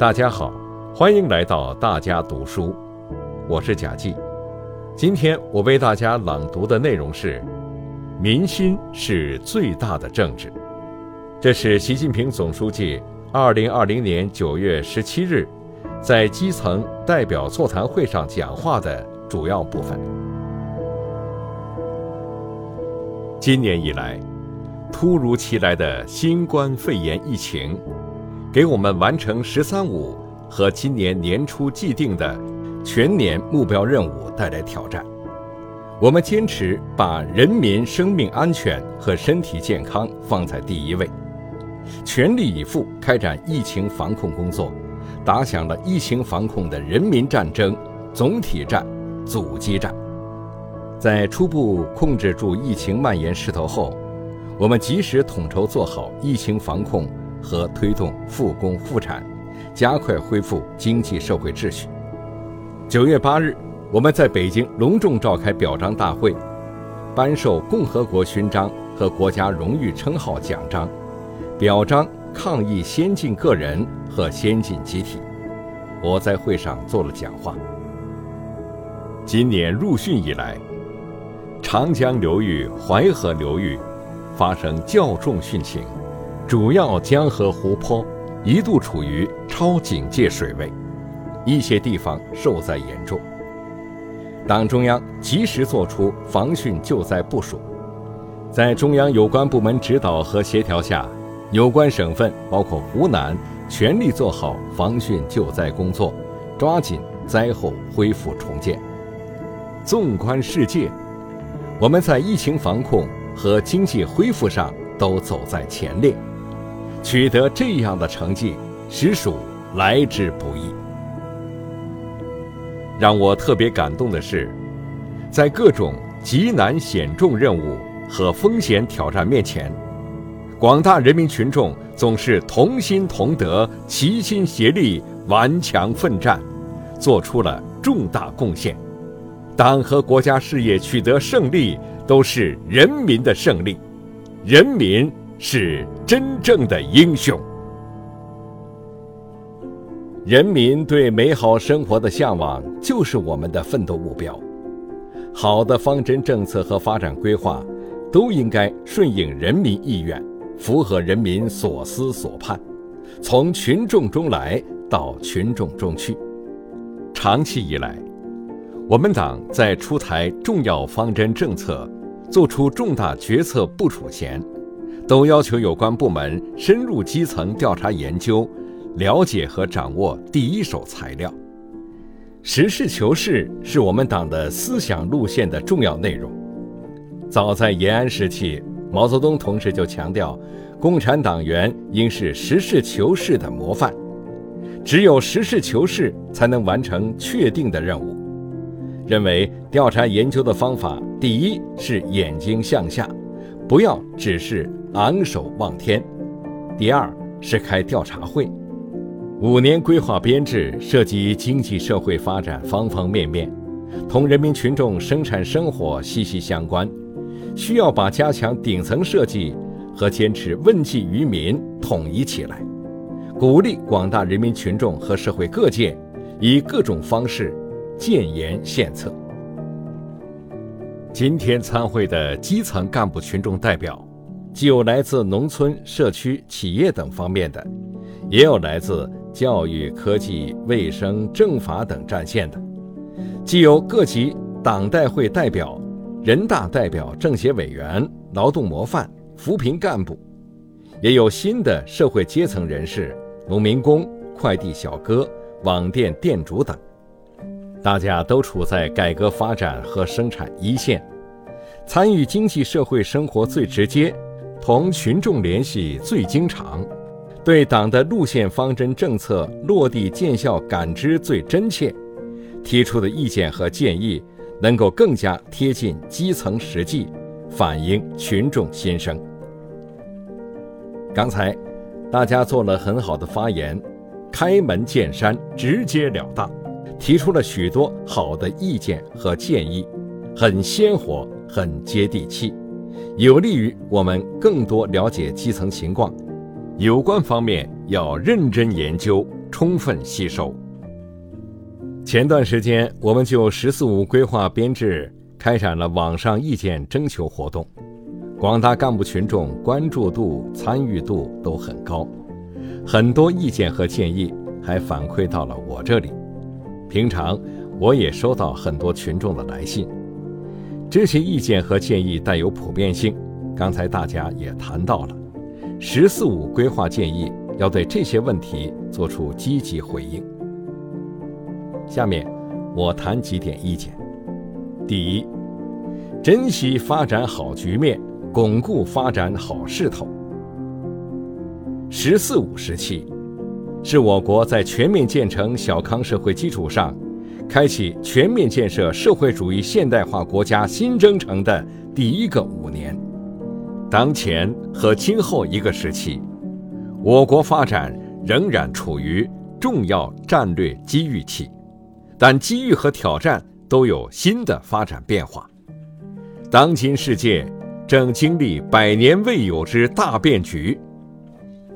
大家好，欢迎来到大家读书，我是贾季。今天我为大家朗读的内容是：民心是最大的政治。这是习近平总书记二零二零年九月十七日在基层代表座谈会上讲话的主要部分。今年以来，突如其来的新冠肺炎疫情。给我们完成“十三五”和今年年初既定的全年目标任务带来挑战。我们坚持把人民生命安全和身体健康放在第一位，全力以赴开展疫情防控工作，打响了疫情防控的人民战争总体战、阻击战。在初步控制住疫情蔓延势头后，我们及时统筹做好疫情防控。和推动复工复产，加快恢复经济社会秩序。九月八日，我们在北京隆重召开表彰大会，颁授共和国勋章和国家荣誉称号奖章，表彰抗疫先进个人和先进集体。我在会上做了讲话。今年入汛以来，长江流域、淮河流域发生较重汛情。主要江河湖泊一度处于超警戒水位，一些地方受灾严重。党中央及时作出防汛救灾部署，在中央有关部门指导和协调下，有关省份包括湖南全力做好防汛救灾工作，抓紧灾后恢复重建。纵观世界，我们在疫情防控和经济恢复上都走在前列。取得这样的成绩，实属来之不易。让我特别感动的是，在各种极难险重任务和风险挑战面前，广大人民群众总是同心同德、齐心协力、顽强奋战，做出了重大贡献。党和国家事业取得胜利，都是人民的胜利，人民。是真正的英雄。人民对美好生活的向往，就是我们的奋斗目标。好的方针政策和发展规划，都应该顺应人民意愿，符合人民所思所盼，从群众中来到群众中去。长期以来，我们党在出台重要方针政策、作出重大决策部署前，都要求有关部门深入基层调查研究，了解和掌握第一手材料。实事求是是我们党的思想路线的重要内容。早在延安时期，毛泽东同志就强调，共产党员应是实事求是的模范。只有实事求是，才能完成确定的任务。认为调查研究的方法，第一是眼睛向下。不要只是昂首望天。第二是开调查会，五年规划编制涉及经济社会发展方方面面，同人民群众生产生活息息相关，需要把加强顶层设计和坚持问计于民统一起来，鼓励广大人民群众和社会各界以各种方式建言献策。今天参会的基层干部群众代表，既有来自农村、社区、企业等方面的，也有来自教育、科技、卫生、政法等战线的；既有各级党代会代表、人大代表、政协委员、劳动模范、扶贫干部，也有新的社会阶层人士，农民工、快递小哥、网店店主等。大家都处在改革发展和生产一线，参与经济社会生活最直接，同群众联系最经常，对党的路线方针政策落地见效感知最真切，提出的意见和建议能够更加贴近基层实际，反映群众心声。刚才大家做了很好的发言，开门见山，直截了当。提出了许多好的意见和建议，很鲜活，很接地气，有利于我们更多了解基层情况。有关方面要认真研究，充分吸收。前段时间，我们就“十四五”规划编制开展了网上意见征求活动，广大干部群众关注度、参与度都很高，很多意见和建议还反馈到了我这里。平常我也收到很多群众的来信，这些意见和建议带有普遍性。刚才大家也谈到了“十四五”规划建议，要对这些问题做出积极回应。下面我谈几点意见。第一，珍惜发展好局面，巩固发展好势头。“十四五”时期，是我国在全面建成小康社会基础上，开启全面建设社会主义现代化国家新征程的第一个五年。当前和今后一个时期，我国发展仍然处于重要战略机遇期。但机遇和挑战都有新的发展变化。当今世界正经历百年未有之大变局，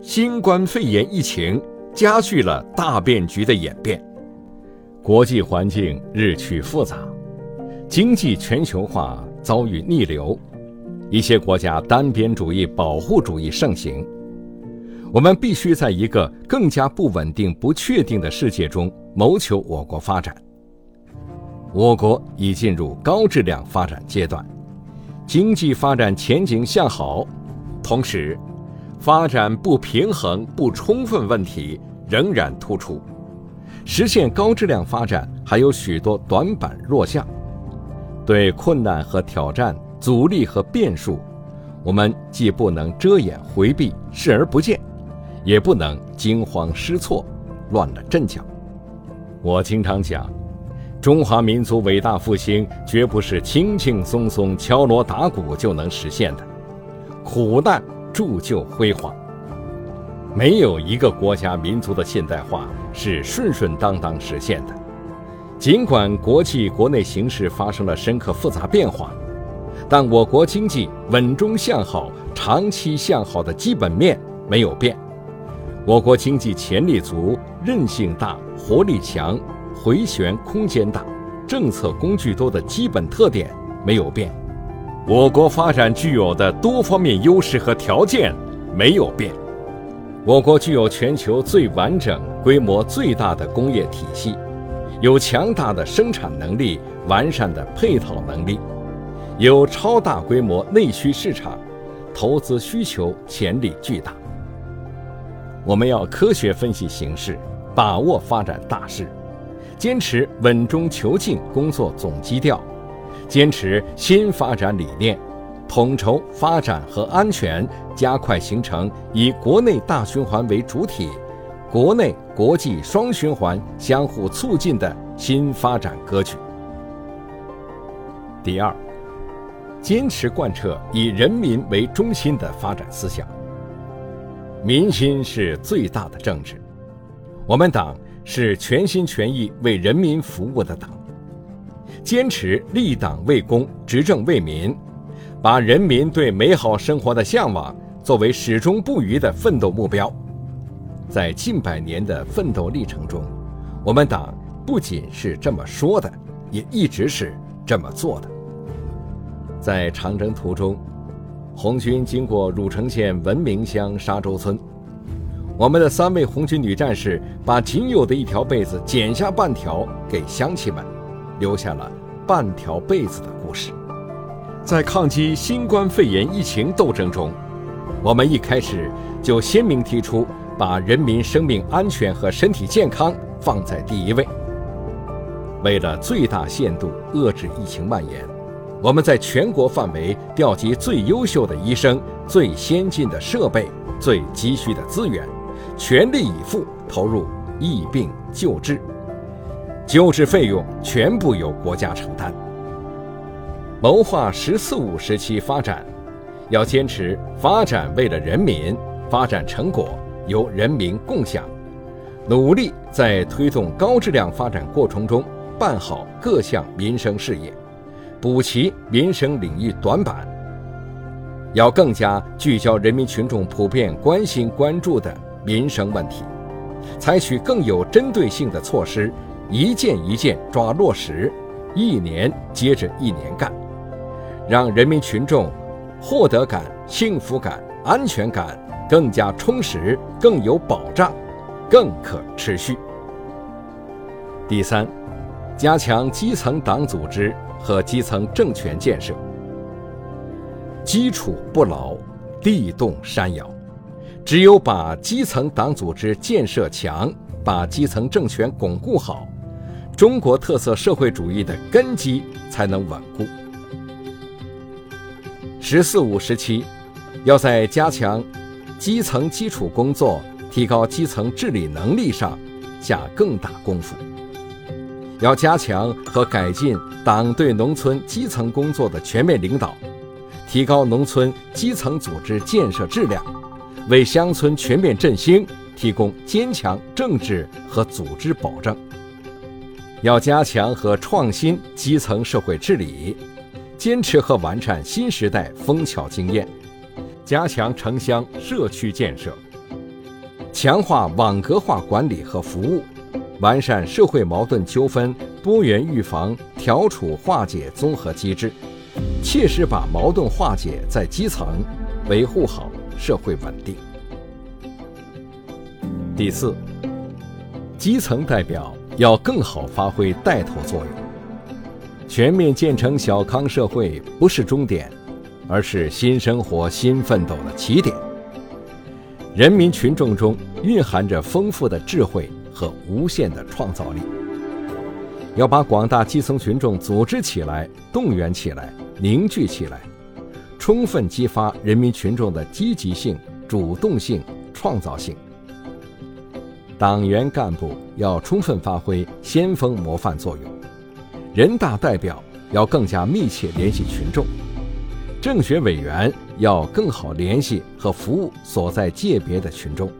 新冠肺炎疫情加剧了大变局的演变，国际环境日趋复杂，经济全球化遭遇逆流，一些国家单边主义、保护主义盛行。我们必须在一个更加不稳定、不确定的世界中谋求我国发展。我国已进入高质量发展阶段，经济发展前景向好，同时，发展不平衡不充分问题仍然突出，实现高质量发展还有许多短板弱项。对困难和挑战、阻力和变数，我们既不能遮掩回避、视而不见。也不能惊慌失措，乱了阵脚。我经常讲，中华民族伟大复兴绝不是轻轻松松敲锣打鼓就能实现的，苦难铸就辉煌。没有一个国家民族的现代化是顺顺当当实现的。尽管国际国内形势发生了深刻复杂变化，但我国经济稳中向好、长期向好的基本面没有变。我国经济潜力足、韧性大、活力强、回旋空间大、政策工具多的基本特点没有变，我国发展具有的多方面优势和条件没有变。我国具有全球最完整、规模最大的工业体系，有强大的生产能力、完善的配套能力，有超大规模内需市场，投资需求潜力巨大。我们要科学分析形势，把握发展大势，坚持稳中求进工作总基调，坚持新发展理念，统筹发展和安全，加快形成以国内大循环为主体、国内国际双循环相互促进的新发展格局。第二，坚持贯彻以人民为中心的发展思想。民心是最大的政治，我们党是全心全意为人民服务的党，坚持立党为公、执政为民，把人民对美好生活的向往作为始终不渝的奋斗目标。在近百年的奋斗历程中，我们党不仅是这么说的，也一直是这么做的。在长征途中。红军经过汝城县文明乡沙洲村，我们的三位红军女战士把仅有的一条被子剪下半条给乡亲们，留下了半条被子的故事。在抗击新冠肺炎疫情斗争中，我们一开始就鲜明提出把人民生命安全和身体健康放在第一位。为了最大限度遏制疫情蔓延。我们在全国范围调集最优秀的医生、最先进的设备、最急需的资源，全力以赴投入疫病救治，救治费用全部由国家承担。谋划“十四五”时期发展，要坚持发展为了人民，发展成果由人民共享，努力在推动高质量发展过程中办好各项民生事业。补齐民生领域短板，要更加聚焦人民群众普遍关心关注的民生问题，采取更有针对性的措施，一件一件抓落实，一年接着一年干，让人民群众获得感、幸福感、安全感更加充实、更有保障、更可持续。第三，加强基层党组织和基层政权建设。基础不牢，地动山摇。只有把基层党组织建设强，把基层政权巩固好，中国特色社会主义的根基才能稳固。“十四五”时期，要在加强基层基础工作、提高基层治理能力上下更大功夫。要加强和改进党对农村基层工作的全面领导，提高农村基层组织建设质量。为乡村全面振兴提供坚强政治和组织保证。要加强和创新基层社会治理，坚持和完善新时代枫桥经验，加强城乡社区建设，强化网格化管理和服务，完善社会矛盾纠纷多元预防、调处化解综合机制，切实把矛盾化解在基层，维护好。社会稳定。第四，基层代表要更好发挥带头作用。全面建成小康社会不是终点，而是新生活、新奋斗的起点。人民群众中蕴含着丰富的智慧和无限的创造力，要把广大基层群众组织起来、动员起来、凝聚起来。充分激发人民群众的积极性、主动性、创造性。党员干部要充分发挥先锋模范作用，人大代表要更加密切联系群众，政协委员要更好联系和服务所在界别的群众，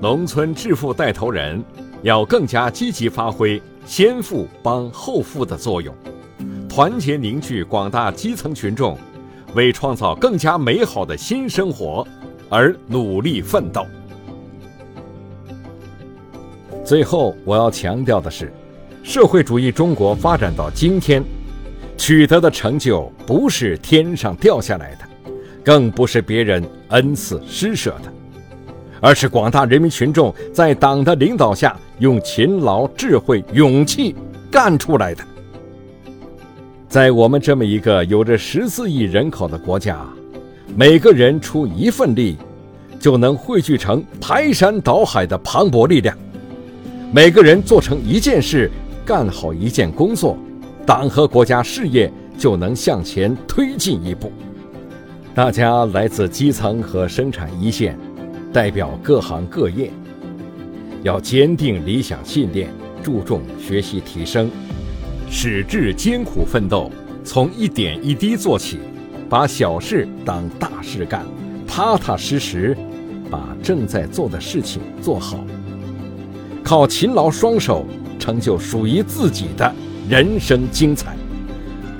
农村致富带头人要更加积极发挥先富帮后富的作用，团结凝聚广大基层群众。为创造更加美好的新生活而努力奋斗。最后，我要强调的是，社会主义中国发展到今天，取得的成就不是天上掉下来的，更不是别人恩赐施舍的，而是广大人民群众在党的领导下用勤劳、智慧、勇气干出来的。在我们这么一个有着十四亿人口的国家，每个人出一份力，就能汇聚成排山倒海的磅礴力量；每个人做成一件事，干好一件工作，党和国家事业就能向前推进一步。大家来自基层和生产一线，代表各行各业，要坚定理想信念，注重学习提升。矢志艰苦奋斗，从一点一滴做起，把小事当大事干，踏踏实实把正在做的事情做好，靠勤劳双手成就属于自己的人生精彩，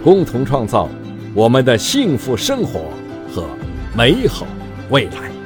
共同创造我们的幸福生活和美好未来。